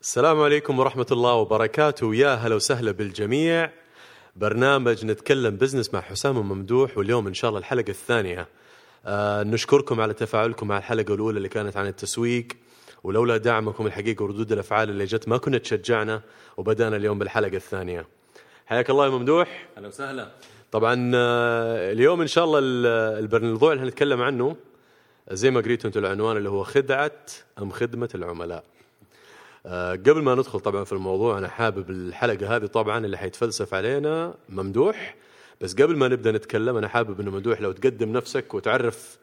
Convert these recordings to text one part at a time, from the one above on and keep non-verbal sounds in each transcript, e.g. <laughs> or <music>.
السلام عليكم ورحمة الله وبركاته. يا هلا وسهلا بالجميع. برنامج نتكلم بزنس مع حسام وممدوح واليوم إن شاء الله الحلقة الثانية. آه نشكركم على تفاعلكم مع الحلقة الأولى اللي كانت عن التسويق ولولا دعمكم الحقيقة وردود الأفعال اللي جت ما كنا تشجعنا وبدأنا اليوم بالحلقة الثانية. حياك الله يا ممدوح. أهلا وسهلا. طبعا آه، اليوم إن شاء الله ال- الموضوع اللي هنتكلم عنه زي ما قريتوا أنتم العنوان اللي هو خدعة أم خدمة العملاء. آه، قبل ما ندخل طبعا في الموضوع أنا حابب الحلقة هذه طبعا اللي حيتفلسف علينا ممدوح. بس قبل ما نبدأ نتكلم أنا حابب إنه ممدوح لو تقدم نفسك وتعرف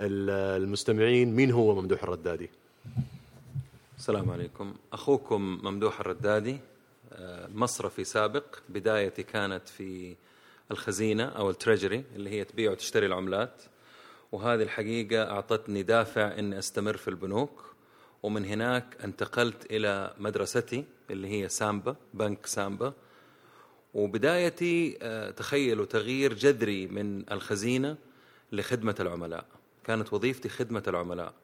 ال- المستمعين مين هو ممدوح الردادي. السلام عليكم. أخوكم ممدوح الردادي آه، مصرفي سابق. بدايتي كانت في الخزينة أو ال treasury اللي هي تبيع وتشتري العملات. وهذه الحقيقة أعطتني دافع إني أستمر في البنوك. ومن هناك انتقلت إلى مدرستي اللي هي سامبا بنك سامبا. وبدايتي آه، تخيلوا تغيير جذري من الخزينة لخدمة العملاء. كانت وظيفتي خدمة العملاء.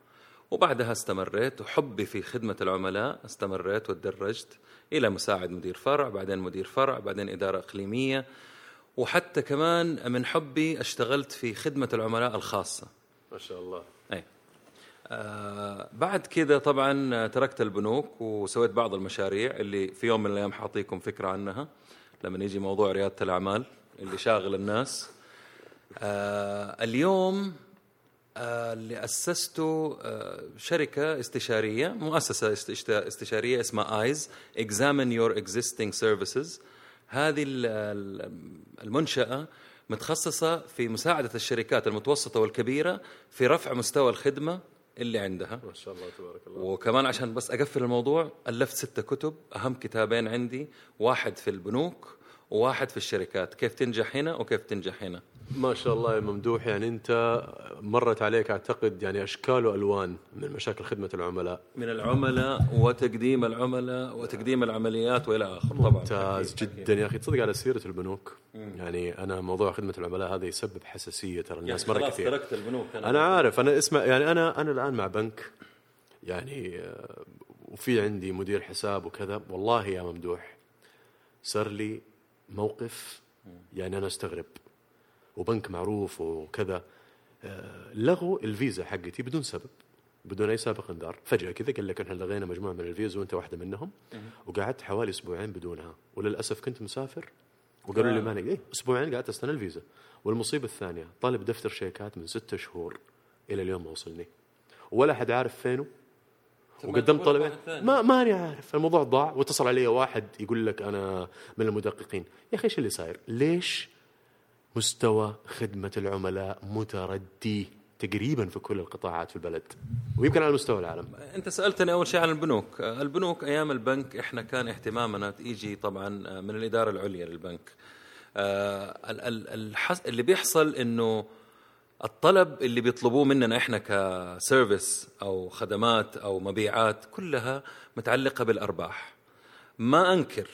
وبعدها استمريت وحبي في خدمة العملاء استمريت وتدرجت إلى مساعد مدير فرع بعدين مدير فرع بعدين إدارة إقليمية. وحتى كمان من حبي اشتغلت في خدمة العملاء الخاصة. ما شاء الله. آه بعد كذا طبعا تركت البنوك وسويت بعض المشاريع اللي في يوم من الأيام حاعطيكم فكرة عنها لما يجي موضوع ريادة الأعمال اللي شاغل الناس. آه اليوم آه اللي أسسته آه شركة استشارية مؤسسة است- استشارية اسمها آيز Examine Your Existing Services. هذه ال- ال- المنشأة متخصصة في مساعدة الشركات المتوسطة والكبيرة في رفع مستوى الخدمة اللي عندها. ما شاء الله تبارك الله. وكمان عشان بس أقفل الموضوع ألفت ستة كتب أهم كتابين عندي واحد في البنوك وواحد في الشركات. كيف تنجح هنا وكيف تنجح هنا؟ ما شاء الله يا ممدوح يعني أنت مرت عليك أعتقد يعني أشكال وألوان من مشاكل خدمة العملاء. من العملاء وتقديم العملاء وتقديم العمليات وإلى اخره طبعا. ممتاز جدا يا أخي. تصدق على سيرة البنوك يعني أنا موضوع خدمة العملاء هذا يسبب حساسية ترى الناس مرة كثير. تركت البنوك أنا. عارف أنا اسمع يعني أنا أنا الآن مع بنك يعني آه، وفي عندي مدير حساب وكذا. والله يا ممدوح صار لي موقف يعني أنا أستغرب. وبنك معروف وكذا. آه، لغوا الفيزا حقتي بدون سبب بدون أي سابق إنذار. فجأة كذا قال لك إحنا لغينا مجموعة من الفيزا وأنت واحدة منهم. وقعدت حوالي أسبوعين بدونها. وللأسف كنت مسافر. وقالوا لي آه. ما نقدر إيه أسبوعين قعدت أستنى الفيزا. والمصيبة الثانية طالب دفتر شيكات من ستة شهور إلى اليوم ما وصلني. ولا حد عارف فينه. وقدمت طلبين ما ماني عارف. الموضوع ضاع واتصل علي واحد يقول لك أنا من المدققين. يا أخي إيش اللي صاير؟ ليش مستوى خدمة العملاء متردي تقريبا في كل القطاعات في البلد. ويمكن على مستوى العالم. أنت سألتني أول شيء عن البنوك. البنوك أيام البنك إحنا كان اهتمامنا يجي طبعا من الإدارة العليا للبنك. آه، اللي بيحصل إنه الطلب اللي بيطلبوه مننا إحنا كسيرفيس أو خدمات أو مبيعات كلها متعلقة بالأرباح. ما أنكر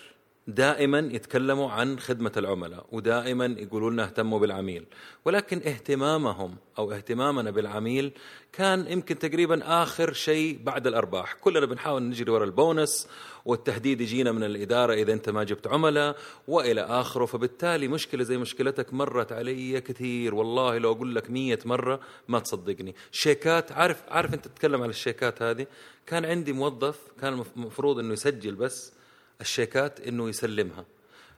دائما يتكلموا عن خدمة العملاء ودائما يقولوا لنا اهتموا بالعميل. ولكن اهتمامهم أو اهتمامنا بالعميل كان يمكن تقريبا آخر شيء بعد الأرباح. كلنا بنحاول نجري ورا البونس والتهديد يجينا من الإدارة إذا أنت ما جبت عملاء وإلى آخره. فبالتالي مشكلة زي مشكلتك مرت علي كثير. والله لو أقول لك مية مرة ما تصدقني. شيكات عارف عارف أنت تتكلم على الشيكات هذه؟ كان عندي موظف كان المفروض إنه يسجل بس الشيكات إنه يسلمها.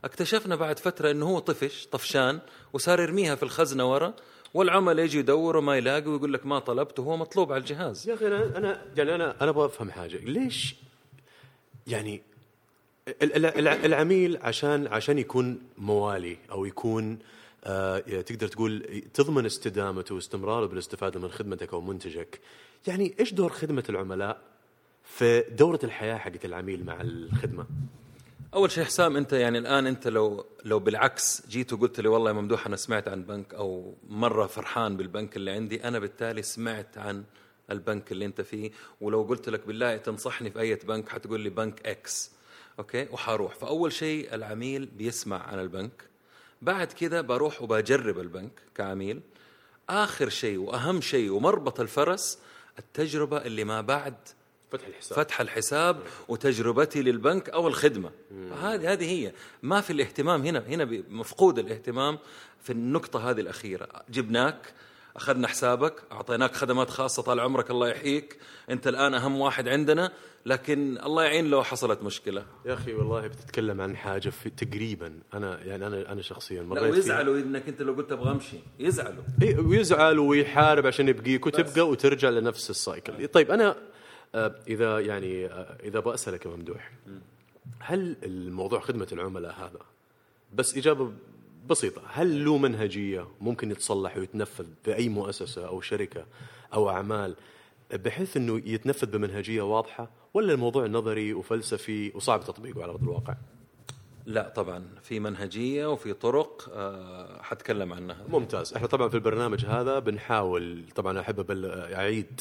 اكتشفنا بعد فترة إنه هو طفش طفشان وصار يرميها في الخزنة ورا والعملاء يجي يدوروا ما يلاقي ويقول لك ما طلبت وهو مطلوب على الجهاز. يا أخي أنا أنا يعني أنا أنا أبغى أفهم حاجة. ليش؟ يعني ال- ال- الع- العميل عشان عشان يكون موالي أو يكون آه تقدر تقول تضمن استدامته واستمراره بالاستفادة من خدمتك أو منتجك يعني إيش دور خدمة العملاء؟ في دورة الحياة حقت العميل مع الخدمة. أول شيء حسام أنت يعني الآن أنت لو لو بالعكس جيت وقلت لي والله يا ممدوح أنا سمعت عن بنك أو مرة فرحان بالبنك اللي عندي أنا بالتالي سمعت عن البنك اللي أنت فيه ولو قلت لك بالله تنصحني في أي بنك حتقول لي بنك X okay؟ وحروح. فأول شيء العميل بيسمع عن البنك. بعد كذا بروح وبجرب البنك كعميل. آخر شيء وأهم شيء ومربط الفرس التجربة اللي ما بعد فتح الحساب. فتح الحساب وتجربتي للبنك أو الخدمة. هذه هذه هي. ما في الاهتمام هنا هنا مفقود الاهتمام في النقطة هذه الأخيرة. جبناك أخذنا حسابك أعطيناك خدمات خاصة طال عمرك الله يحييك. أنت الآن أهم واحد عندنا لكن الله يعين لو حصلت مشكلة. يا أخي والله بتتكلم عن حاجة في تقريبا. أنا يعني أنا أنا شخصيا لا مريت فيها. ويزعلوا إنك أنت لو قلت أبغى أمشي. يزعلوا. إيه، ويزعل ويحارب عشان يبقيك وتبقى وترجع لنفس السايكل طيب أنا إذا يعني آه، إذا أبغى اسالك يا ممدوح هل الموضوع خدمة العملاء هذا؟ بس إجابة بسيطة هل له منهجية ممكن يتصلح ويتنفذ بأي مؤسسة أو شركة أو أعمال بحيث إنه يتنفذ بمنهجية واضحة ولا الموضوع نظري وفلسفي وصعب تطبيقه على أرض الواقع؟ لا طبعا. في منهجية وفي طرق آه، حتكلم عنها. ممتاز. إحنا طبعا في البرنامج هذا بنحاول طبعا أحب أعيد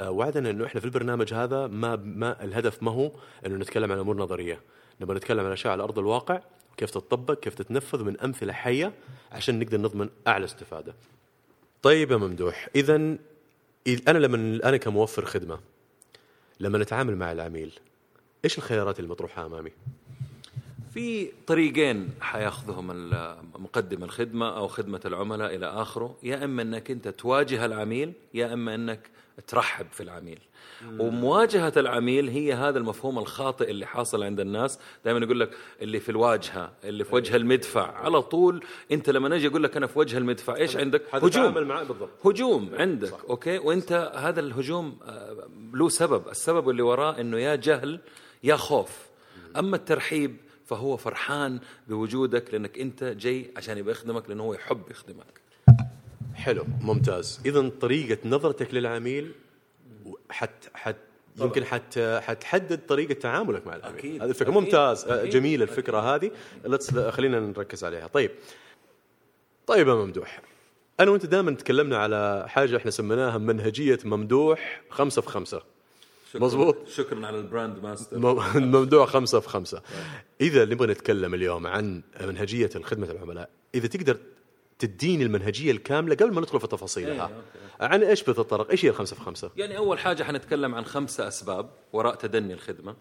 وعدنا إنه إحنا في البرنامج هذا ما ما الهدف ما هو إنه نتكلم عن أمور نظرية. نبغى نتكلم عن أشياء على أرض الواقع كيف تطبق كيف تتنفذ من أمثلة حية عشان نقدر نضمن أعلى استفادة. طيب يا ممدوح اذا أنا لما أنا كموفر خدمة لما نتعامل مع العميل إيش الخيارات المطروحه أمامي؟ في طريقين حياخذهم مقدم الخدمة أو خدمة العملاء إلى آخره. يا إما أنك أنت تواجه العميل يا إما أنك ترحب في العميل. ومواجهة العميل هي هذا المفهوم الخاطئ اللي حاصل عند الناس. دائما يقول لك اللي في الواجهة اللي في وجه المدفع. على طول أنت لما نجي أقول لك أنا في وجه المدفع إيش عندك؟ هجوم. معاه بالضبط. هجوم عندك صح. أوكي؟ وأنت هذا الهجوم آه، له سبب. السبب اللي وراه إنه يا جهل يا خوف. أما الترحيب فهو فرحان بوجودك لأنك أنت جاي عشان يخدمك لأنه هو يحب يخدمك. حلو ممتاز اذا طريقة نظرتك للعميل حت حت يمكن حت حتحدد طريقة تعاملك مع العميل أكيد. هذه الفكرة أكيد. ممتاز أكيد. جميلة الفكرة هذه let's- خلينا نركز عليها طيب طيب يا ممدوح أنا وأنت دائما تكلمنا على حاجة إحنا سميناها منهجية ممدوح خمسة في خمسة شكراً. مظبوط. شكرا على ال brand master ممدوح خمسة في خمسة إذا نبغى نتكلم اليوم عن منهجية خدمة العملاء إذا تقدر تديني المنهجية الكاملة قبل ما ندخل في تفاصيلها. إيه، عن إيش بتتطرق إيش هي الخمسة في خمسة؟ يعني أول حاجة حنتكلم عن خمسة أسباب وراء تدني الخدمة.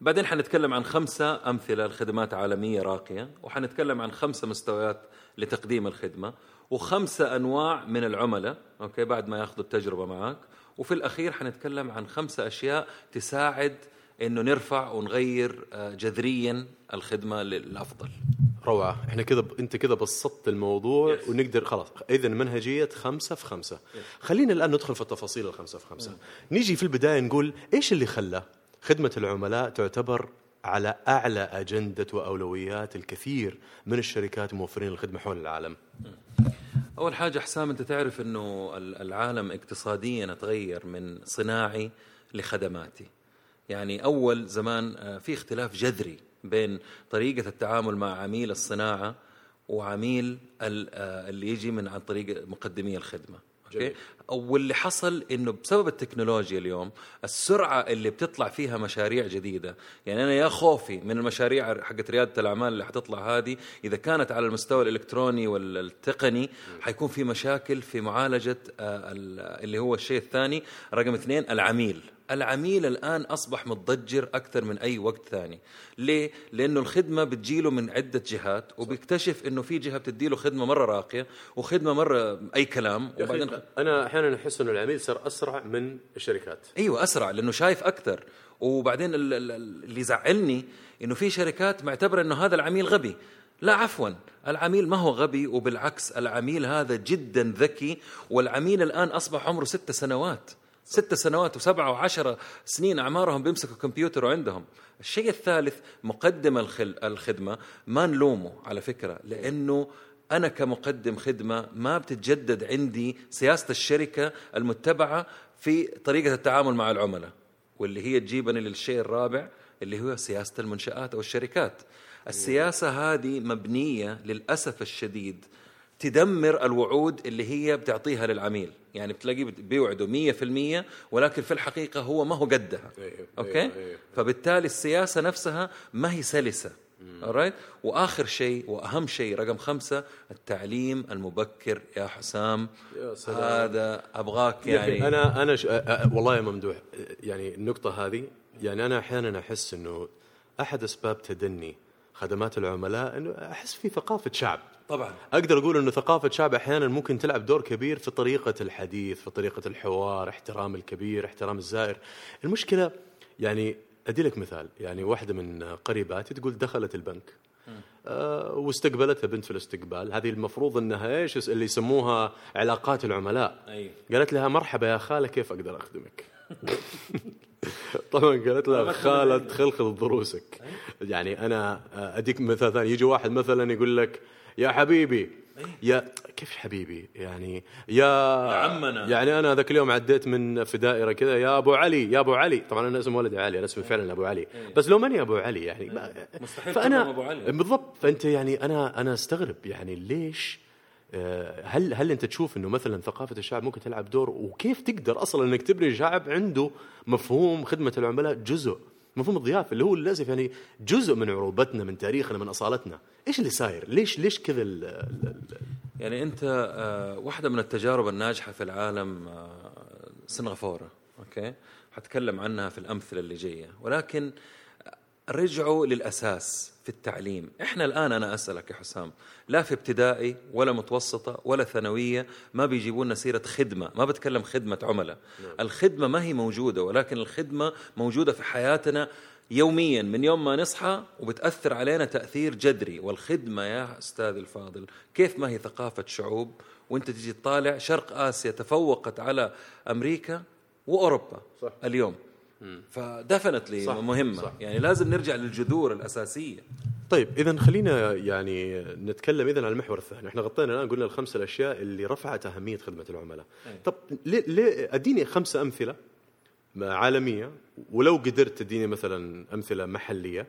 بعدين حنتكلم عن خمسة أمثلة لخدمات عالمية راقية وحنتكلم عن خمسة مستويات لتقديم الخدمة وخمسة أنواع من العملاء أوكي بعد ما ياخذوا التجربة معك وفي الأخير حنتكلم عن خمسة أشياء تساعد إنه نرفع ونغير آه، جذريا الخدمة للأفضل. روعة إحنا كذا ب... أنت كذا بسطت الموضوع yes. ونقدر خلاص اذا منهجية خمسة في خمسة yes. خلينا الآن ندخل في التفاصيل الخمسة في خمسة mm. نيجي في البداية نقول إيش اللي خلى خدمة العملاء تعتبر على أعلى أجندة وأولويات الكثير من الشركات وموفرين الخدمة حول العالم أول حاجة حسام أنت تعرف إنه ال- العالم اقتصاديا تغير من صناعي لخدماتي يعني أول زمان آه، في اختلاف جذري بين طريقة التعامل مع عميل الصناعة وعميل آه، اللي يجي من عن طريق مقدمي الخدمة. أوكي؟ واللي حصل إنه بسبب التكنولوجيا اليوم السرعة اللي بتطلع فيها مشاريع جديدة. يعني أنا يا خوفي من المشاريع حقت ريادة الأعمال اللي حتطلع هذه إذا كانت على المستوى الإلكتروني والتقني حيكون في مشاكل في معالجة آه، ال- اللي هو الشيء الثاني رقم اثنين العميل. العميل الآن أصبح متضجر أكثر من أي وقت ثاني. ليه؟ لأنه الخدمة بتجيله من عدة جهات وبيكتشف إنه في جهة بتديله خدمة مرة راقية وخدمة مرة أي كلام وبعدين أنا أحيانا أحس إنه العميل صار أسرع من الشركات. أيوه أسرع لأنه شايف أكثر. وبعدين ال- ال- ال- اللي يزعلني إنه في شركات معتبرة إنه هذا العميل غبي. لا عفوا العميل ما هو غبي وبالعكس العميل هذا جدا ذكي والعميل الآن أصبح عمره ست سنوات. ست سنوات وسبعة وعشرة سنين أعمارهم بيمسكوا كمبيوتر وعندهم الشيء الثالث مقدم الخل- الخدمة. ما نلومه على فكرة لأنه أنا كمقدم خدمة ما بتتجدد عندي سياسة الشركة المتبعة في طريقة التعامل مع العملاء واللي هي تجيبني للشيء الرابع اللي هو سياسة المنشآت أو الشركات السياسة هذه مبنية للأسف الشديد تدمر الوعود اللي هي بتعطيها للعميل. يعني بتلاقيه بيوعده مية في المية ولكن في الحقيقة هو ما هو قدها. أيوه، أوكي؟ أيوه، أيوه. فبالتالي السياسة نفسها ما هي سلسة. alright وآخر شيء وأهم شيء رقم خمسة التعليم المبكر. يا حسام يا سلام. هذا أبغاك يعني. أنا أنا ش... والله يا ممدوح يعني النقطة هذه يعني أنا أحيانا أحس إنه أحد أسباب تدني خدمات العملاء إنه أحس في ثقافة شعب. طبعا. أقدر أقول إنه ثقافة شعب أحيانا ممكن تلعب دور كبير في طريقة الحديث في طريقة الحوار احترام الكبير احترام الزائر. المشكلة يعني أدي لك مثال. يعني واحدة من قريباتي تقول دخلت البنك. آه واستقبلتها بنت في الاستقبال. هذه المفروض إنها إيش؟ اللي يسموها علاقات العملاء. أيوة. قالت لها مرحبا يا خالة كيف أقدر أخدمك؟ <laughs> <laughs> طبعا قالت لها خاله خلخل ضروسك. يعني أنا أديك مثال ثاني. يجي واحد مثلا يقول لك يا حبيبي يا كيف حبيبي؟ يعني يا عمنا. يعني أنا ذاك اليوم عديت من في دائرة كذا يا أبو علي يا أبو علي. طبعا أنا اسم ولدي علي أنا اسمي فعلا أبو علي. بس لو ماني أبو علي يعني ما- مستحيل فأنا أبو علي. بالضبط. فأنت يعني أنا أنا أستغرب يعني ليش آه، هل هل انت تشوف انه مثلا ثقافة الشعب ممكن تلعب دور؟ وكيف تقدر أصلا إنك تبني شعب عنده مفهوم خدمة العملاء جزء مفهوم الضيافة اللي هو للأسف يعني جزء من عروبتنا من تاريخنا من أصالتنا. إيش اللي صاير؟ ليش ليش كذا ال- ال- ال- يعني أنت آه، واحدة من التجارب الناجحة في العالم آه، سنغافورة أوكي؟ حتكلم عنها في الأمثلة اللي جاية. ولكن رجعوا للأساس في التعليم. إحنا الآن أنا أسألك يا حسام لا في ابتدائي ولا متوسطة ولا ثانوية ما بيجيبوا لنا سيره خدمة ما بتكلم خدمة عملاء. الخدمة ما هي موجودة ولكن الخدمة موجودة في حياتنا يوميا من يوم ما نصحى وبتأثر علينا تأثير جذري. والخدمة يا أستاذ الفاضل كيف ما هي ثقافة شعوب؟ وأنت تجي تطالع شرق آسيا تفوقت على أمريكا وأوروبا صح. اليوم. فدفنتلي صح، مهمة. صح. يعني لازم نرجع للجذور الأساسية. طيب اذا خلينا يعني نتكلم اذا عن المحور الثاني. إحنا غطينا الآن قلنا الخمس الأشياء اللي رفعت أهمية خدمة العملاء. أي. طب ليه ليه أديني خمسه أمثلة عالمية ولو قدرت تديني مثلا أمثلة محلية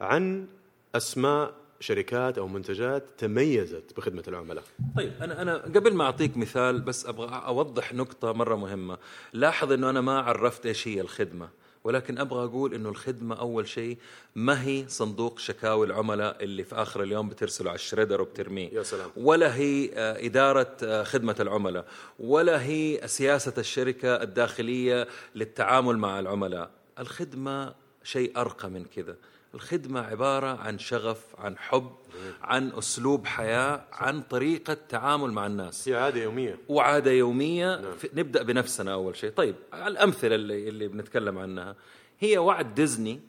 عن أسماء شركات أو منتجات تميزت بخدمة العملاء. طيب أنا أنا قبل ما أعطيك مثال بس أبغى أوضح نقطة مرة مهمة. لاحظ إنه أنا ما عرفت إيش هي الخدمة ولكن أبغى أقول إنه الخدمة أول شيء ما هي صندوق شكاوي العملاء اللي في آخر اليوم بترسله على الشريدر وبترميه. يا سلام. ولا هي آه، إدارة آه، خدمة العملاء ولا هي سياسة الشركة الداخلية للتعامل مع العملاء. الخدمة شيء أرقى من كذا. الخدمة عبارة عن شغف عن حب عن أسلوب حياة عن طريقة تعامل مع الناس. هي عادة يومية. وعادة يومية. في نبدأ بنفسنا أول شيء. طيب الأمثلة اللي اللي بنتكلم عنها. هي وعد ديزني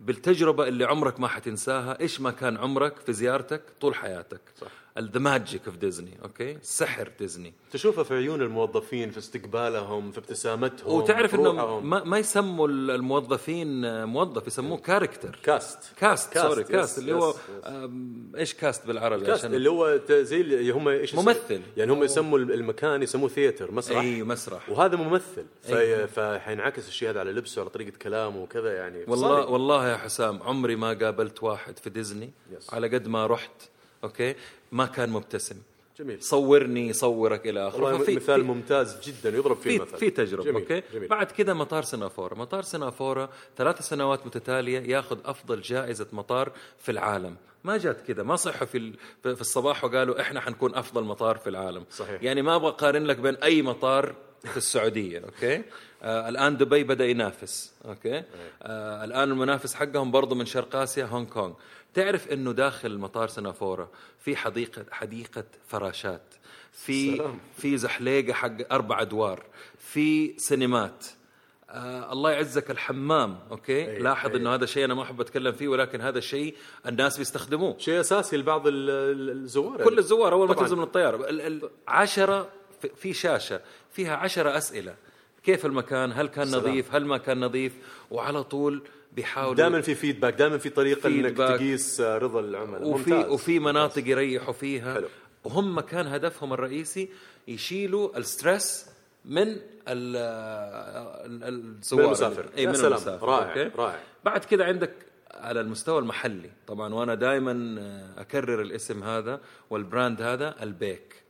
بالتجربة اللي عمرك ما حتنساها. إيش ما كان عمرك في زيارتك طول حياتك. صح. the magic of Disney okay سحر ديزني تشوفها في عيون الموظفين في استقبالهم في ابتسامتهم وتعرف إنه. ما, ما يسموا الموظفين موظف يسموه character cast cast cast، sorry yes، cast اللي هو إيش كاست بالعربي؟ cast اللي هو زي اللي هم إيش ممثل. يعني هم يسموا المكان يسموه theater مسرح. اي مسرح. وهذا ممثل. أيوة. فحينعكس الشيء هذا على لبسه على طريقة كلامه وكذا يعني. والله. والله يا حسام عمري ما قابلت واحد في ديزني yes. على قد ما رحت okay؟ ما كان مبتسم. جميل. صورني صورك إلى آخره. مثال في- ممتاز جدا يضرب فيه في المثل في تجربة جميل. okay؟ جميل. بعد كده مطار سنغافوره مطار سنغافوره ثلاث سنوات متتالية ياخذ أفضل جائزة مطار في العالم. ما جات كده ما صحوا في في الصباح وقالوا إحنا حنكون أفضل مطار في العالم. صحيح. يعني ما أبغى أقارن لك بين أي مطار في السعودية okay؟ آه الآن دبي بدأ ينافس okay؟ آه الآن المنافس حقهم برضو من شرق آسيا هونغ كونغ. تعرف إنه داخل مطار سنغافوره في حديقه حديقة فراشات. في سلام. في زحليقة حق أربع أدوار. في سينمات. آه الله يعزك الحمام okay؟ أي، لاحظ أي. إنه هذا الشيء أنا ما أحب أتكلم فيه ولكن هذا الشيء الناس بيستخدموه. شيء أساسي لبعض ال- ال- الزوار. كل الزوار أول ما. تنزل من الطيارة. ال- ال- عشرة في- في شاشة فيها عشرة أسئلة. كيف المكان هل كان سلام. نظيف هل ما كان نظيف وعلى طول بيحاولوا دائما في feedback دائما في طريقة إنك. تقيس رضا العملاء وفي ممتاز. وفي مناطق يريحوا فيها حلو. وهم كان هدفهم الرئيسي يشيلوا ال stress من ال- ال- الزوار من المسافر. اي من سلام. المسافر رائع، okay؟ رائع. بعد كده عندك على المستوى المحلي طبعا وأنا دائما أكرر الاسم هذا وال brand هذا البيك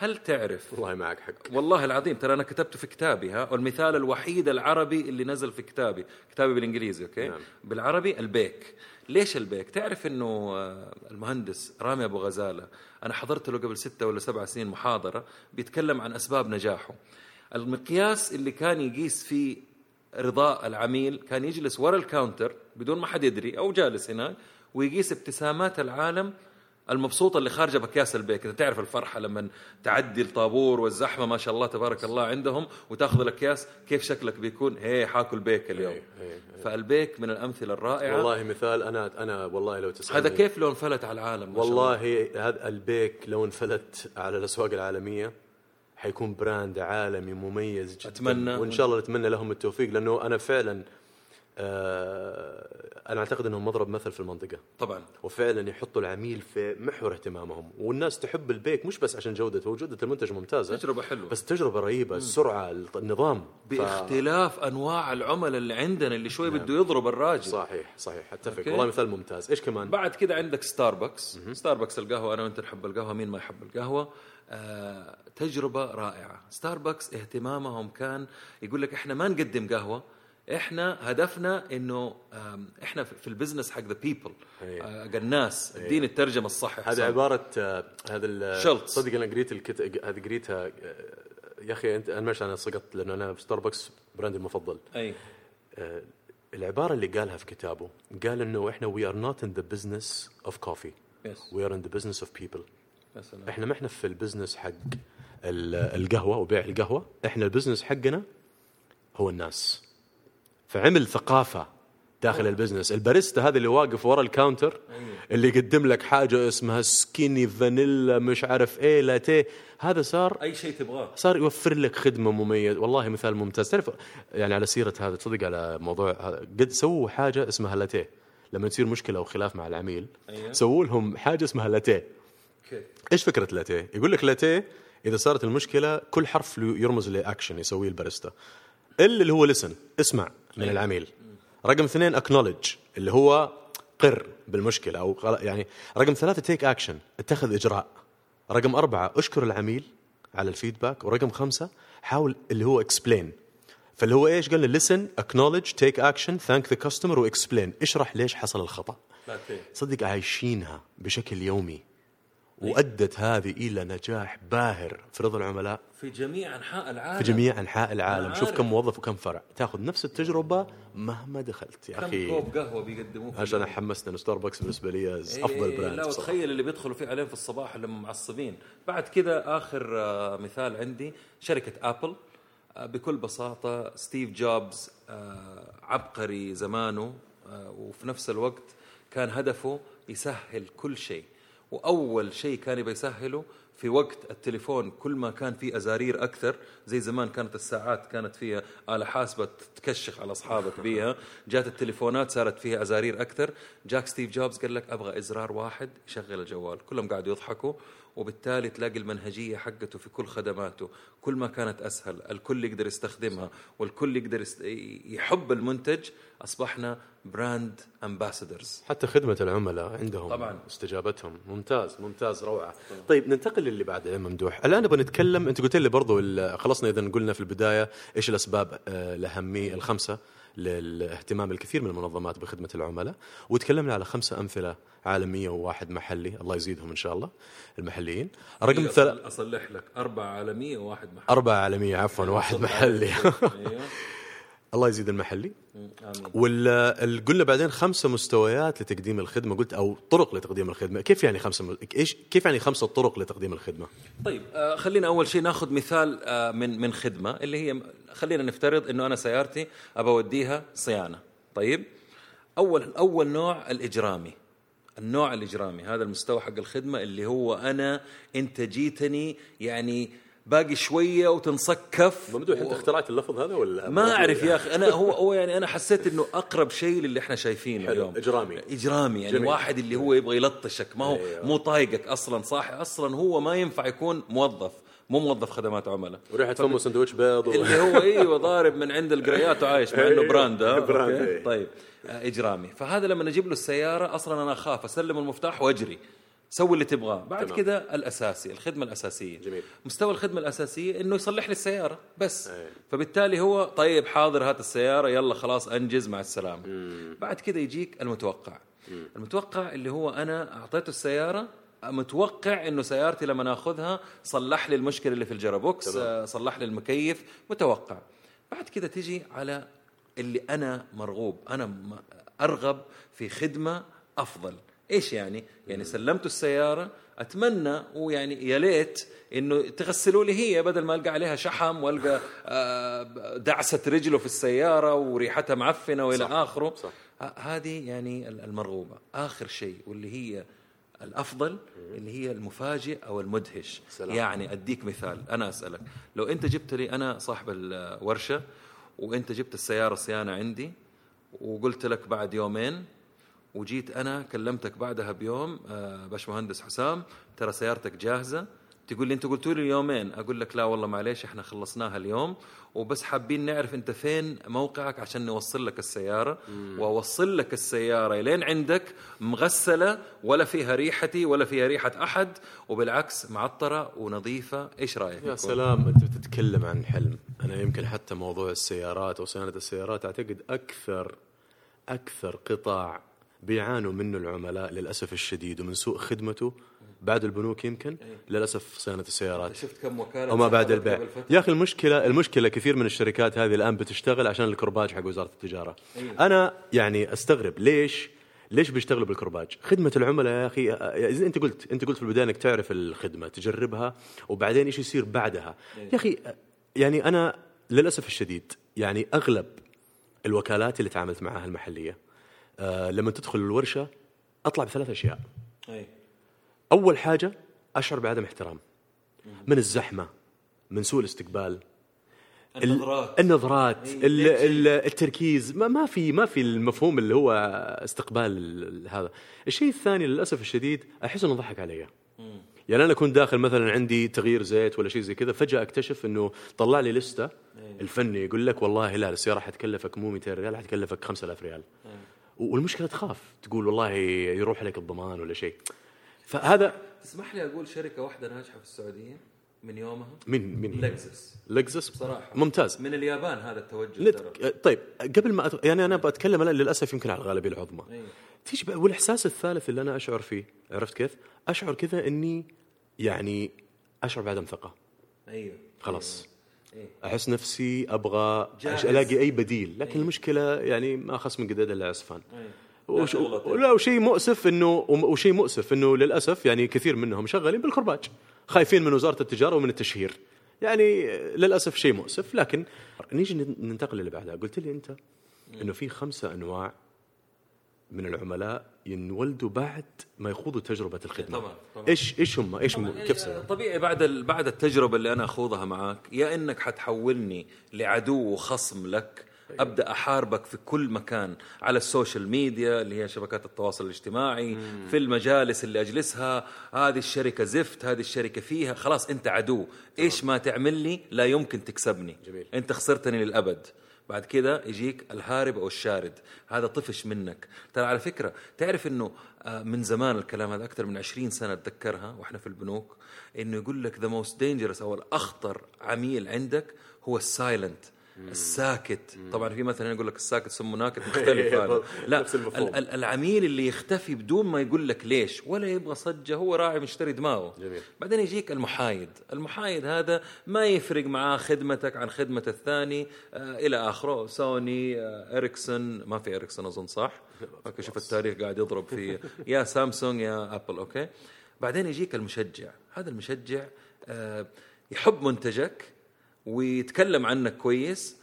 هل تعرف والله معك حق. والله العظيم ترى أنا كتبته في كتابي ها والمثال الوحيد العربي اللي نزل في كتابي كتابي بالإنجليزي okay؟ نعم. بالعربي البيك. ليش البيك؟ تعرف إنه آه، المهندس رامي أبو غزالة أنا حضرت له قبل ستة ولا سبع سنين محاضرة بيتكلم عن أسباب نجاحه. المقياس اللي كان يقيس فيه رضاء العميل كان يجلس ورا الكاونتر بدون ما حد يدري أو جالس هناك ويقيس ابتسامات العالم المبسوطة اللي خارجة باكياس البيك. انت تعرف الفرحة لما تعدي الطابور والزحمة ما شاء الله تبارك الله عندهم وتأخذ الاكياس كيف شكلك بيكون؟ هي حاكل بيك اليوم. إيه، إيه، فالبيك من الأمثلة الرائعة. والله مثال أنا أنا والله لو تسألني. هذا كيف لو انفلت على العالم. والله هذا البيك لو انفلت على الأسواق العالمية حيكون brand عالمي مميز جدا. أتمنى. وإن شاء الله نتمنى لهم التوفيق لأنه أنا فعلا أنا أعتقد إنهم مضرب مثل في المنطقة. طبعا. وفعلا يحطوا العميل في محور اهتمامهم. والناس تحب البيك مش بس عشان جودته وجودة المنتج ممتازة. تجربة حلوة. بس تجربة رهيبة السرعة النظام. ف- باختلاف أنواع العملاء اللي عندنا اللي شوي بده يضرب الراجل. صحيح صحيح. أتفق. أوكي. والله مثال ممتاز. إيش كمان؟ بعد كده عندك ستاربكس ستاربكس القهوة أنا وأنت نحب القهوة مين ما يحب القهوة؟ آه تجربة رائعة. ستاربكس اهتمامهم كان يقول لك إحنا ما نقدم قهوة إحنا هدفنا انه إحنا في في ال business حق the people أيه. الناس اديني الترجمة الصح هذه. عبارة آه، هذا شلتز. صدق أنا قريت الكت... هذه قريتها آه، يا أخي أنت أنا ماشي أنا سقطت لأنه أنا ستاربكس براندي المفضل. أي. آه، العبارة اللي قالها في كتابه قال إنه إحنا we are not in the business of coffee we are in the business of people إحنا ما إحنا في ال business حق ال- القهوة وبيع القهوة إحنا البزنس حقنا هو الناس. فعمل ثقافة داخل ال business. الباريستا هذا اللي واقف ورا ال counter اللي يقدم لك حاجة اسمها skinny vanilla مش عارف إيه لاتيه هذا صار أي شيء تبغاه. صار يوفر لك خدمة مميزة. والله مثال ممتاز. تعرف يعني على سيرة هذا تصدق على موضوع هذا قد سووا حاجة اسمها لاتيه لما تصير مشكلة أو خلاف مع العميل أيوه. سووا لهم حاجة اسمها لاتيه كيف إيش فكرة لاتيه؟ يقول لك لاتيه إذا صارت المشكلة كل حرف يرمز لأكشن يسويه الباريستا. ال اللي هو listen اسمع من العميل. رقم اثنين acknowledge اللي هو قر بالمشكلة أو يعني رقم ثلاثة take action اتخذ إجراء. رقم أربعة أشكر العميل على ال feedback. ورقم خمسة حاول اللي هو explain فاللي هو إيش؟ قال listen acknowledge take action thank the customer و explain اشرح ليش حصل الخطأ. صدق عايشينها بشكل يومي. وأدت هذه إلى نجاح باهر. في رضا العملاء في جميع أنحاء العالم. في جميع أنحاء العالم. شوف. كم موظف وكم فرع. تأخذ نفس التجربة مهما دخلت يا كم أخي. كوب قهوة بيقدموه عشان حمست انه ستاربكس بالنسبة لي إيه أفضل brand. لا. وتخيل اللي بيدخلوا فيه عليهم في الصباح اللي معصبين. بعد كده آخر آه، مثال عندي شركة آبل. آه، بكل بساطة ستيف جوبز آه، عبقري زمانه وفي نفس الوقت كان هدفه يسهل كل شيء. وأول شيء كان يبغى يسهله في وقت التليفون كل ما كان في أزارير أكثر زي زمان كانت الساعات كانت فيها آلة حاسبة تكشخ على أصحابك بيها جات التليفونات صارت فيها أزارير أكثر. جاك ستيف جوبز قال لك أبغى إزرار واحد يشغل الجوال. كلهم قاعدوا يضحكوا. وبالتالي تلاقي المنهجية حقته في كل خدماته. كل ما كانت أسهل الكل يقدر يستخدمها والكل يقدر. يحب المنتج أصبحنا brand ambassadors حتى خدمة العملاء عندهم طبعاً. استجابتهم. ممتاز ممتاز روعة. طيب ننتقل للي بعده يا ممدوح. الآن نبغى نتكلم أنت قلت لي برضو خلصنا إذا قلنا في البداية إيش الأسباب آه، الأهمية للاهتمام الكثير من المنظمات بخدمة العملاء. وتكلمنا على خمسة أمثلة عالمية وواحد محلي. الله يزيدهم إن شاء الله المحليين. رقم ثلاث أصلح لك. أربعة عالمية وواحد محلي. أربعة عالمية عفوا واحد محلي. أيوه. <laughs> الله يزيد المحلي. آمين. وال قلنا بعدين خمسة مستويات لتقديم الخدمة. قلت أو طرق لتقديم الخدمة. كيف يعني خمسة م... إيش كيف يعني خمسة طرق لتقديم الخدمة؟ طيب آه خلينا أول شيء ناخذ مثال آه من من خدمة اللي هي خلينا نفترض إنه أنا سيارتي أبى أوديها صيانة. طيب اول أول نوع الإجرامي. النوع الإجرامي هذا المستوى حق الخدمة اللي هو أنا أنت جيتني يعني باقي شوية وتنصكف. ممدوح أنت اخترعت اللفظ هذا ولا ما أعرف يا أخي أنا هو هو يعني أنا حسيت إنه أقرب شيء للي إحنا شايفينه حلو، اليوم. إجرامي. إجرامي يعني جميل. واحد اللي هو يبغى يلطشك. ما هو أيوه. مو طايقك أصلا صح؟ أصلا هو ما ينفع يكون موظف. مو موظف خدمات عملاء. وريحة فمه سندويش بيض و... اللي هو إيوه ضارب من عند القريات وعايش مع إنه أيوه، براند ها؟ براند،؟ أيوه. طيب. آه، إجرامي. فهذا لما نجيب له السيارة أصلا أنا أخاف أسلم المفتاح وأجري. سوي اللي تبغاه. بعد. كده الأساسي الخدمة الأساسية. جميل. مستوى الخدمة الأساسية إنه يصلح لي السيارة بس. أي. فبالتالي هو طيب حاضر هات السيارة يلا خلاص أنجز مع السلامة. بعد كده يجيك المتوقع. المتوقع اللي هو أنا أعطيته السيارة متوقع إنه سيارتي لما ناخذها صلح لي المشكلة اللي في الجرابوكس تمام. آه، صلح لي المكيف متوقع. بعد كده تيجي على اللي أنا مرغوب أنا أرغب في خدمة أفضل. إيش يعني؟ يعني سلمت السيارة أتمنى ويعني يا ليت إنه تغسلوا لي هي بدل ما ألقى عليها شحم وألقى آه، دعسه رجله في السيارة وريحتها معفنة وإلى صح، آخره. صح. هذه يعني المرغوبة. آخر شيء واللي هي الأفضل اللي هي المفاجئ أو المدهش. سلام. يعني أديك مثال أنا أسألك. لو أنت جبت لي أنا صاحب الورشة وأنت جبت السيارة صيانة عندي وقلت لك بعد يومين وجيت أنا كلمتك بعدها بيوم آه، باشمهندس حسام ترى سيارتك جاهزة؟ تقول لي أنت قلتوا لي يومين أقول لك لا والله معليش إحنا خلصناها اليوم وبس حابين نعرف أنت فين موقعك عشان نوصل لك السيارة. وأوصل لك السيارة لين عندك مغسلة ولا فيها ريحتي ولا فيها ريحة أحد وبالعكس معطرة ونظيفة. إيش رأيك؟ يا؟ سلام أنت بتتكلم عن حلم. أنا يمكن حتى موضوع السيارات أو صيانه السيارات أعتقد أكثر أكثر قطاع بيعانوا منه العملاء للأسف الشديد ومن سوء خدمته بعد البنوك يمكن للأسف صيانة السيارات. شفت كم وكالة وما بعد البيع؟ يا أخي المشكلة المشكلة كثير من الشركات هذه الآن بتشتغل عشان الكرباج حق وزارة التجارة. أيوة. أنا يعني أستغرب ليش ليش بيشتغلوا بالكرباج؟ خدمة العملاء يا أخي إذا أنت قلت أنت قلت في البداية إنك تعرف الخدمة تجربها وبعدين إيش يصير بعدها؟ يا أخي يعني أنا للأسف الشديد يعني أغلب الوكالات اللي تعاملت معها المحلية آه لما تدخل الورشة أطلع بثلاث أشياء. أي. أول حاجة أشعر بعدم احترام. من الزحمة من سوء الاستقبال. ال- النظرات. النظرات إيه، ال- ليش؟ ال- التركيز. ما, ما في ما في المفهوم اللي هو استقبال ال- هذا. الشيء الثاني للأسف الشديد أحس إنه ضحك علي. يعني أنا كنت داخل مثلا عندي تغيير زيت ولا شيء زي كذا فجأة أكتشف إنه طلع لي لستة الفني يقول لك والله لا السيارة حتكلفك مو 200 ريال حتكلفك 5000 ريال. والمشكلة تخاف تقول والله يروح عليك الضمان ولا شيء. فهذا تسمح لي أقول شركة واحدة ناجحة في السعودية من يومها من من؟ لكزس لكزس بصراحه ممتاز. من اليابان هذا التوجه نت... طيب قبل ما أت... يعني أنا بتكلم الان للأسف يمكن على الغالبيه العظمى. أيوة. تيجي بقى والإحساس الثالث اللي أنا أشعر فيه عرفت كيف؟ أشعر كذا إني يعني أشعر بعدم ثقة. أيوه. خلاص. إيه. أحس نفسي أبغى ألاقي أي بديل لكن المشكلة يعني ما خص من قداد إلا عصفان أيوة. لا وش... لا وشيء مؤسف انه وشيء مؤسف إنه للأسف يعني كثير منهم شغالين بالكرباج خايفين من وزارة التجارة ومن التشهير. يعني للأسف شيء مؤسف لكن نيجي ننتقل للي بعدها. قلت لي أنت إنه في خمسة أنواع من العملاء ينولدوا بعد ما يخوضوا تجربة الخدمة. طبعاً، طبعاً. إيش إيش هم إيش هم؟ كيف سووا؟ طبيعي بعد بعد التجربة اللي أنا أخوضها معك يا إنك حتحولني لعدو وخصم لك أبدأ أحاربك في كل مكان على ال social media اللي هي شبكات التواصل الاجتماعي في المجالس اللي أجلسها هذه الشركة زفت هذه الشركة فيها خلاص أنت عدو. إيش ما تعمل لي لا يمكن تكسبني. جميل. أنت خسرتني للأبد. بعد كده يجيك الهارب أو الشارد. هذا طفش منك. ترى على فكرة تعرف إنه آه، من زمان الكلام هذا أكثر من 20 سنة أتذكرها وإحنا في البنوك إنه يقول لك the most dangerous أو الأخطر عميل عندك هو ال silent الساكت. طبعا في مثلا يقول لك الساكت سمه ناكت <laughs> مختلف هذا. لا العميل اللي يختفي بدون ما يقول لك ليش ولا يبغى صجة هو راعي مشتري دماغه. جميل. بعدين يجيك المحايد. المحايد هذا ما يفرق معاه خدمتك عن خدمة الثاني آه إلى آخره. سوني آه إريكسون. ما في إريكسون أظن صح؟ <laughs> أوكي شوف التاريخ قاعد يضرب في <laughs> يا سامسونج يا آبل أوكي؟ بعدين يجيك المشجع. هذا المشجع آه يحب منتجك ويتكلم عنك كويس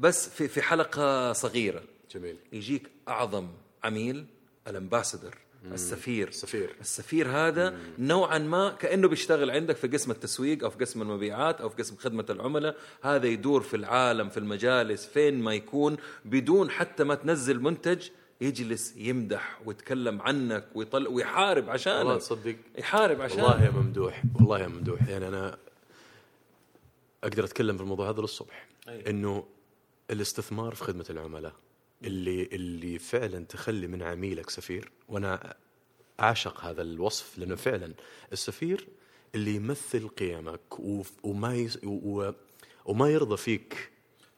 بس في في حلقة صغيرة. جميل. يجيك أعظم عميل الامباسدر السفير. السفير. السفير هذا نوعا ما كأنه بيشتغل عندك في قسم التسويق أو في قسم المبيعات أو في قسم خدمة العملاء. هذا يدور في العالم في المجالس فين ما يكون بدون حتى ما تنزل منتج يجلس يمدح ويتكلم عنك ويطل ويحارب والله عشانك تصدق. يحارب عشانك. والله يا ممدوح والله يا ممدوح. يعني أنا أقدر أتكلم في الموضوع هذا للصبح. أي. إنه الاستثمار في خدمة العملاء اللي اللي فعلا تخلي من عميلك سفير وأنا أعشق هذا الوصف لأنه فعلا السفير اللي يمثل قيمك وما يس و- وما يرضى فيك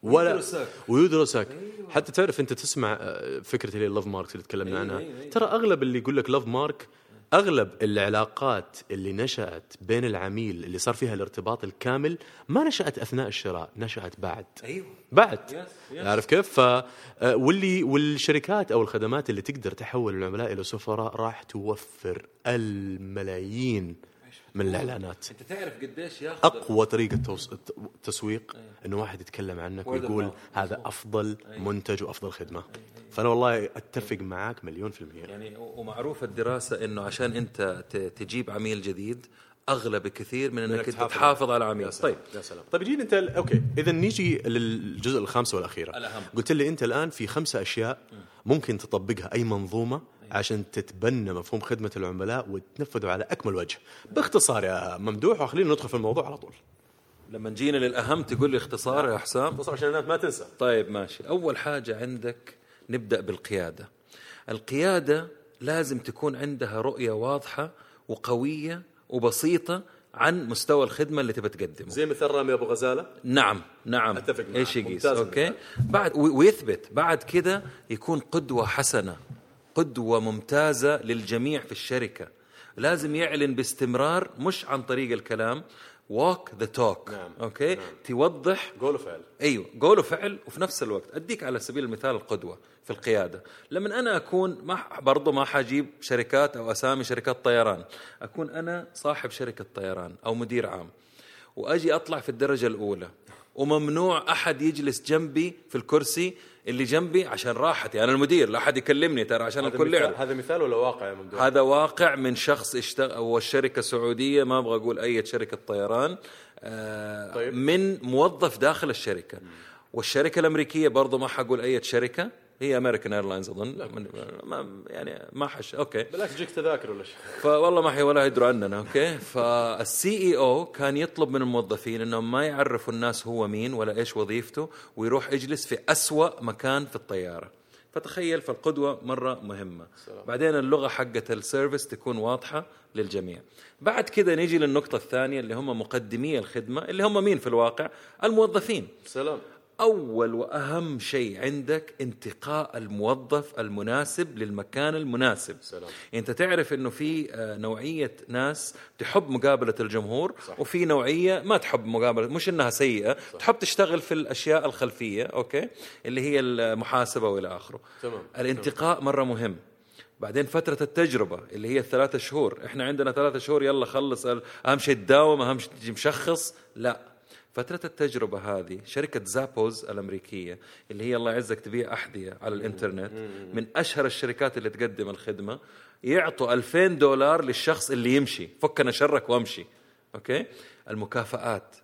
ولا ويدرسك. ويدرسك. حتى تعرف أنت تسمع آه، فكرة اللي اللوف مارك اللي تكلمنا عنها. ترى أغلب اللي يقول لك لوف مارك أغلب العلاقات اللي نشأت بين العميل اللي صار فيها الارتباط الكامل ما نشأت أثناء الشراء نشأت بعد. أيوه. بعد. Yes, yes. عارف كيف؟ ف آه، واللي والشركات أو الخدمات اللي تقدر تحول العملاء إلى سفراء راح توفر الملايين من الإعلانات. أنت تعرف قديش ياخذ أقوى طريقة توص... تسويق إنه واحد يتكلم عنك ويقول. هذا أفضل منتج وأفضل خدمة. فأنا والله أتفق معاك مليون في المية. يعني ومعروف الدراسة إنه عشان أنت تجيب عميل جديد أغلى بكثير من إنك, انت تحافظ على عميل. طيب. يا سلام. طيب جينا أنت أوكي إذا نيجي للجزء الخامس والاخيره الأهم. قلت لي أنت الآن في خمسه أشياء ممكن تطبقها أي منظومة عشان تتبنى مفهوم خدمة العملاء وتنفذه على أكمل وجه. باختصار يا ممدوح وخلينا ندخل في الموضوع على طول. لما جينا للأهم تقول لي اختصار يا حسام. باختصار عشان الناس ما تنسى. طيب ماشي. أول حاجة عندك نبدأ بالقيادة. القيادة لازم تكون عندها رؤية واضحة وقوية وبسيطة عن مستوى الخدمة اللي تبى تقدمه. زي مثل رامي أبو غزالة؟ نعم نعم. أتفق معك. إيش يقيس؟ أوكي. بعد ويثبت بعد كده يكون قدوة حسنة قدوة ممتازة للجميع في الشركة. لازم يعلن باستمرار مش عن طريق الكلام walk the talk. نعم. أوكي توضح. قول وفعل. أيوه. قول وفعل وفي نفس الوقت. أديك على سبيل المثال القدوة في القيادة. لما أنا أكون ما برضه ما حجيب شركات أو أسامي شركات طيران. أكون أنا صاحب شركة طيران أو مدير عام. وأجي أطلع في الدرجة الأولى. وممنوع أحد يجلس جنبي في الكرسي اللي جنبي عشان راحتي. أنا المدير لا أحد يكلمني ترى عشان الكل يعرف. هذا مثال ولا واقع يا ممدوح؟ هذا واقع من شخص اشتغل هو الشركة سعوديه ما أبغى أقول أي شركة طيران. آه طيب. من موظف داخل الشركة. والشركة الأمريكية برضو ما حقول أي شركة. هي American Airlines أظن. ما يعني ما حش. أوكي. بالعكس تجيك تذاكر ولا شيء. <laughs> فوالله ما حي ولا يدروا عننا أوكي. فال CEO كان يطلب من الموظفين انهم ما يعرفوا الناس هو مين ولا إيش وظيفته ويروح يجلس في أسوأ مكان في الطيارة. فتخيل فالقدوة مرة مهمة. سلام. بعدين اللغة حقت ال service تكون واضحة للجميع. بعد كده نيجي للنقطة الثانية اللي هم مقدمي الخدمة اللي هم مين في الواقع؟ الموظفين. سلام. أول وأهم شيء عندك انتقاء الموظف المناسب للمكان المناسب سلام. أنت تعرف إنه في آه، نوعية ناس تحب مقابلة الجمهور صح. وفي نوعية ما تحب مقابلة مش إنها سيئة صح. تحب تشتغل في الأشياء الخلفية أوكي اللي هي المحاسبة وإلى آخره تمام. الانتقاء مرة مهم بعدين فترة التجربة اللي هي الثلاثة شهور إحنا عندنا ثلاثة شهور يلا خلص أهم شيء تداوم أهم شيء تجي مشخص لا فترة التجربة هذه شركة زابوس الأمريكية اللي هي الله يعزك تبيع أحذية على الإنترنت من أشهر الشركات اللي تقدم الخدمة يعطوا 2000 دولار للشخص اللي يمشي فكنا شرك وامشي أوكي؟ المكافآت.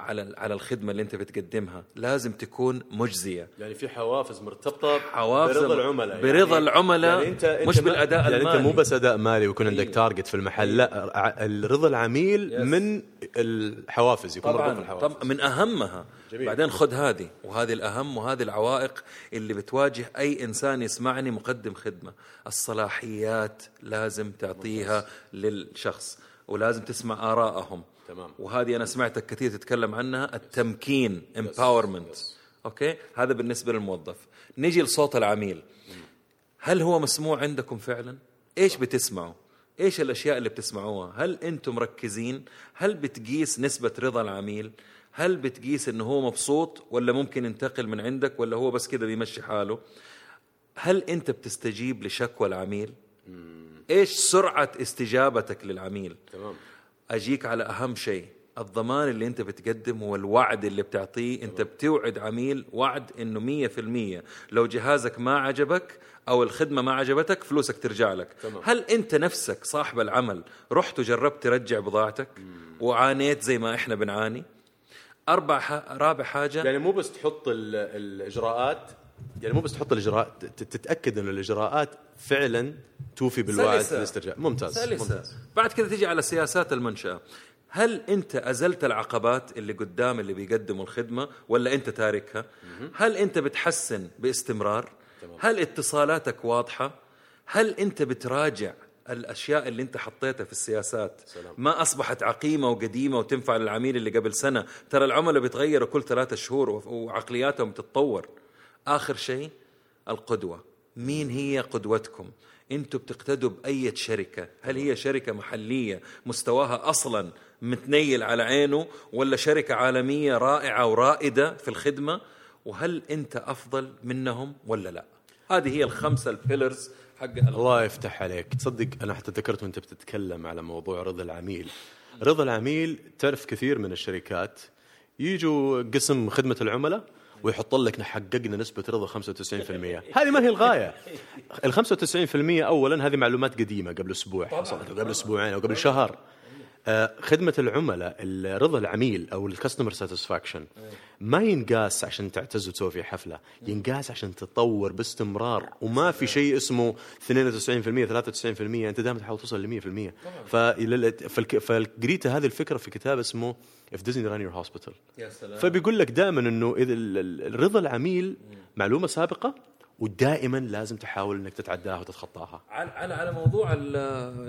على على الخدمة اللي أنت بتقدمها. لازم تكون مجزية. يعني في حوافز مرتبطة حوافز برضا العملاء. برضا العملاء، انت انت مش ما- بالأداء يعني المالي. انت مو بس أداء مالي ويكون عندك أيوه. target في المحل لا رضا العميل Yes. من الحوافز يكون طبعا. بالحوافز. طبعا من أهمها. جميل. بعدين خذ هذه وهذه الأهم وهذه العوائق اللي بتواجه أي إنسان يسمعني مقدم خدمة. الصلاحيات لازم تعطيها للشخص ولازم تسمع ارائهم تمام. وهذه أنا سمعتك كثير تتكلم عنها التمكين empowerment. أوكي؟ هذا بالنسبة للموظف. نيجي لصوت العميل. هل هو مسموع عندكم فعلا؟ إيش بتسمعوا؟ إيش الأشياء اللي بتسمعوها؟ هل أنتم مركزين؟ هل بتقيس نسبة رضا العميل؟ هل بتقيس إنه هو مبسوط ولا ممكن ينتقل من عندك ولا هو بس كذا بيمشي حاله؟ هل أنت بتستجيب لشكوى العميل؟ إيش سرعة استجابتك للعميل؟ تمام. أجيك على أهم شيء. الضمان اللي أنت بتقدم هو الوعد اللي بتعطيه أنت بتوعد عميل وعد إنه مية في المية لو جهازك ما عجبك أو الخدمة ما عجبتك فلوسك ترجع لك. تمام. هل أنت نفسك صاحب العمل رحت وجربت ترجع بضاعتك وعانيت زي ما إحنا بنعاني؟ أربع ح... رابع حاجة يعني مو بس تحط ال- الإجراءات يعني مو بس تحط الاجراءات ت- تتأكد ان الإجراءات فعلا توفي بالوعد سلسة. الاسترجاع ممتاز سلسة. ممتاز. بعد كده تيجي على سياسات المنشأة. هل أنت أزلت العقبات اللي قدام اللي بيقدموا الخدمة ولا أنت تاركها؟ هل أنت بتحسن باستمرار؟ هل اتصالاتك واضحة؟ هل أنت بتراجع الأشياء اللي أنت حطيتها في السياسات؟ سلام. ما أصبحت عقيمة وقديمة وتنفع للعميل اللي قبل سنة. ترى العملاء بيتغيروا كل ثلاثة شهور وعقلياتهم بتتطور آخر شيء القدوة. مين هي قدوتكم؟ أنتم بتقتدوا بأي شركة؟ هل هي شركة محلية مستواها أصلا متنيل على عينه ولا شركة عالمية رائعة ورائدة في الخدمة؟ وهل انت أفضل منهم ولا لا؟ هذه هي الخمسة البيلرز حق الله يفتح عليك. تصدق أنا حتى ذكرت وأنت بتتكلم على موضوع رضا العميل. رضا العميل تعرف كثير من الشركات. يجوا قسم خدمة العملاء ويحط لك حققنا نسبة رضا 95% <laughs> هذه ما هي الغاية. ال 95% أولا هذه معلومات قديمة قبل أسبوع حصلت قبل أسبوعين أو قبل شهر. آه، خدمة العملاء رضا العميل أو الكاستمر ساتسفاكشن ما ينقاس عشان تعتز وتسوي في حفلة ينقاس عشان تطور باستمرار وما في شيء اسمه 92% 93% أنت دائما تحاول توصل ل 100% فقريت هذه الفكرة في كتاب اسمه If Disney Ran Your Hospital. يا سلام. فبيقول لك دائما إنه إذا رضا العميل معلومة سابقة ودائما لازم تحاول إنك تتعداها وتتخطاها. على على موضوع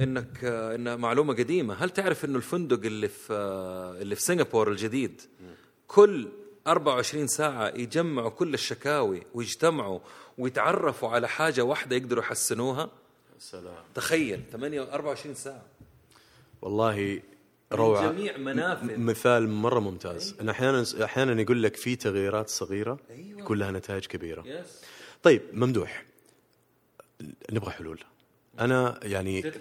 إنك إن معلومة قديمة هل تعرف إنه الفندق اللي في اللي في سنغافور الجديد كل 24 ساعة يجمعوا كل الشكاوي ويجتمعوا ويتعرفوا على حاجة واحدة يقدروا يحسنوها؟ سلام. تخيل 8 24 ساعة. والله روعة. جميع منافذ. مثال مرة ممتاز. أيوة. أحيانا أحيانا يقول لك في تغييرات صغيرة أيوة. يكون لها نتائج كبيرة. يس. طيب ممدوح. نبغى حلول. أنا يعني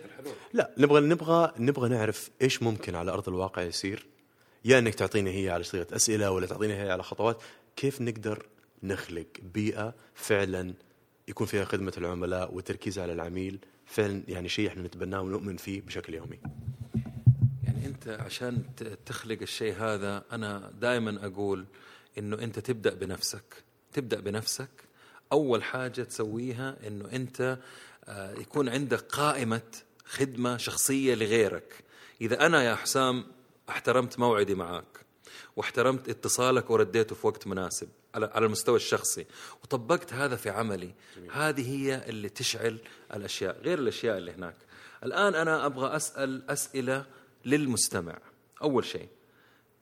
لا نبغى نبغى نبغى نعرف إيش ممكن على أرض الواقع يصير. يا إنك تعطينا هي على صيغة أسئلة ولا تعطينا هي على خطوات. كيف نقدر نخلق بيئة فعلا يكون فيها خدمة العملاء والتركيز على العميل؟ فعلا يعني شيء إحنا نتبناه ونؤمن فيه بشكل يومي. يعني أنت عشان تخلق الشيء هذا أنا دائما أقول إنه أنت تبدأ بنفسك. تبدأ بنفسك أول حاجة تسويها إنه أنت آه، يكون عندك قائمة خدمة شخصية لغيرك. إذا أنا يا حسام احترمت موعدي معك واحترمت اتصالك ورديته في وقت مناسب على على المستوى الشخصي وطبقت هذا في عملي جميل. هذه هي اللي تشعل الأشياء غير الأشياء اللي هناك. الآن أنا أبغى أسأل أسئلة للمستمع. أول شيء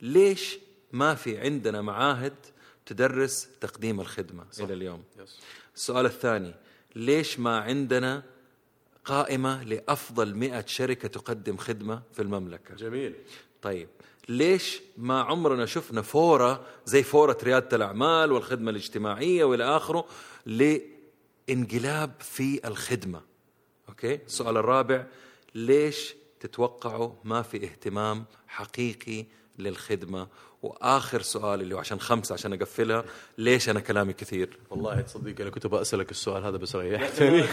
ليش ما في عندنا معاهد تدرس تقديم الخدمة صح. إلى اليوم. السؤال الثاني ليش ما عندنا قائمة لأفضل مئة شركة تقدم خدمة في المملكة؟ جميل. طيب ليش ما عمرنا شفنا فورة زي فورة ريادة الأعمال والخدمة الاجتماعية وإلى آخره لإنقلاب في الخدمة؟ أوكي؟ السؤال الرابع ليش تتوقعوا ما في اهتمام حقيقي للخدمة وآخر سؤال اللي هو عشان خمسة عشان أقفلها ليش أنا كلامي كثير؟ والله تصدق أنا كنت بسالك السؤال هذا بس ريحتني.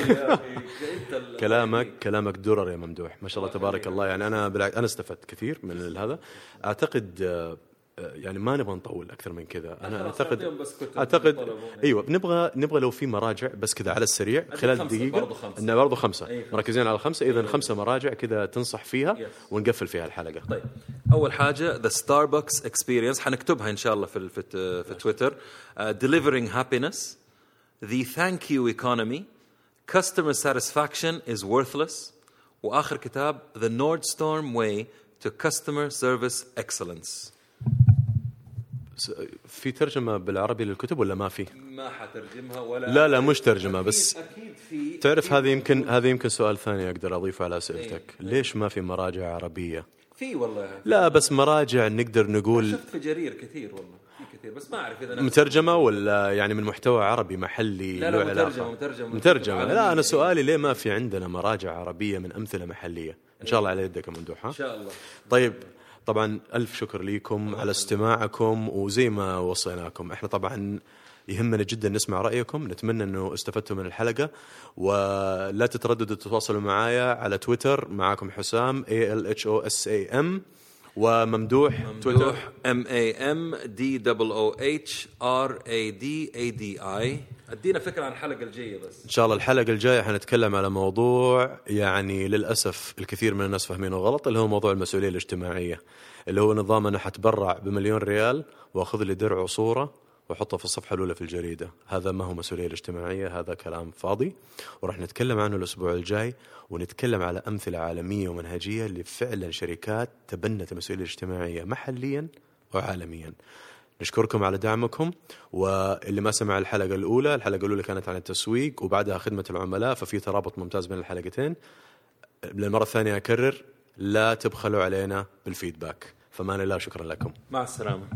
<laughs> كلامك كلامك درر يا ممدوح. ما شاء الله تبارك الله. يعني أنا بالعكس أنا استفدت كثير من هذا. أعتقد آه، يعني ما نبغى نطول أكثر من كذا. أنا اعتقد أعتقد أيوه نبغى نبغى لو في مراجع بس كذا على السريع خلال دقيقة. إنه برضه خمسة. أيه مركزين على خمسة. إذا خمسة مراجع كذا تنصح فيها ونقفل فيها الحلقة. طيب. أول حاجة The Starbucks Experience حنكتبها إن شاء الله في في, في تويتر Delivering Happiness The Thank You Economy Customer Satisfaction is Worthless. وآخر كتاب The Nordstrom Way to Customer Service Excellence في ترجمة بالعربي للكتب ولا ما في؟ ما حترجمها ولا لا لا مش ترجمة أكيد بس أكيد في تعرف هذه يمكن هذا يمكن سؤال ثاني أقدر أضيفه على أسئلتك، إيه. ليش ما في مراجع عربية؟ في والله. لا بس مراجع نقدر نقول شفت في جرير كثير والله في كثير بس ما أعرف إذا مترجمة ولا يعني من محتوى عربي محلي لا لا مترجمة مترجمة. مترجمة. لا أنا سؤالي ليه ما في عندنا مراجع عربية من أمثلة محلية؟ إن شاء الله على يدك يا ممدوح إن شاء الله. طيب طبعا ألف شكر لكم على استماعكم وزي ما وصيناكم. إحنا طبعا يهمنا جدا نسمع رأيكم نتمنى إنه استفدتوا من الحلقة. ولا تترددوا تتواصلوا معايا على تويتر معاكم حسام A L H O S A M. وممدوح ممدوح M A M D O H R A D A D I. أدينا فكرة عن الحلقة الجاية بس. إن شاء الله الحلقة الجاية حنتكلم على موضوع يعني للأسف الكثير من الناس فاهمينه غلط اللي هو موضوع المسؤولية الاجتماعية اللي هو نظام أنا حتبرع بمليون ريال وأخذ لي درع وصورة واحطه في الصفحة الأولى في الجريدة. هذا ما هو مسؤولية الاجتماعية هذا كلام فاضي. وراح نتكلم عنه الأسبوع الجاي ونتكلم على أمثلة عالمية ومنهجية اللي فعلا شركات تبنت المسؤوليه الاجتماعيه محليا وعالميا. نشكركم على دعمكم. واللي ما سمع الحلقة الأولى الحلقة الأولى كانت عن التسويق وبعدها خدمة العملاء ففي ترابط ممتاز بين الحلقتين. للمرة الثانية أكرر لا تبخلوا علينا بالفيدباك. فمان الله شكرا لكم. مع السلامة.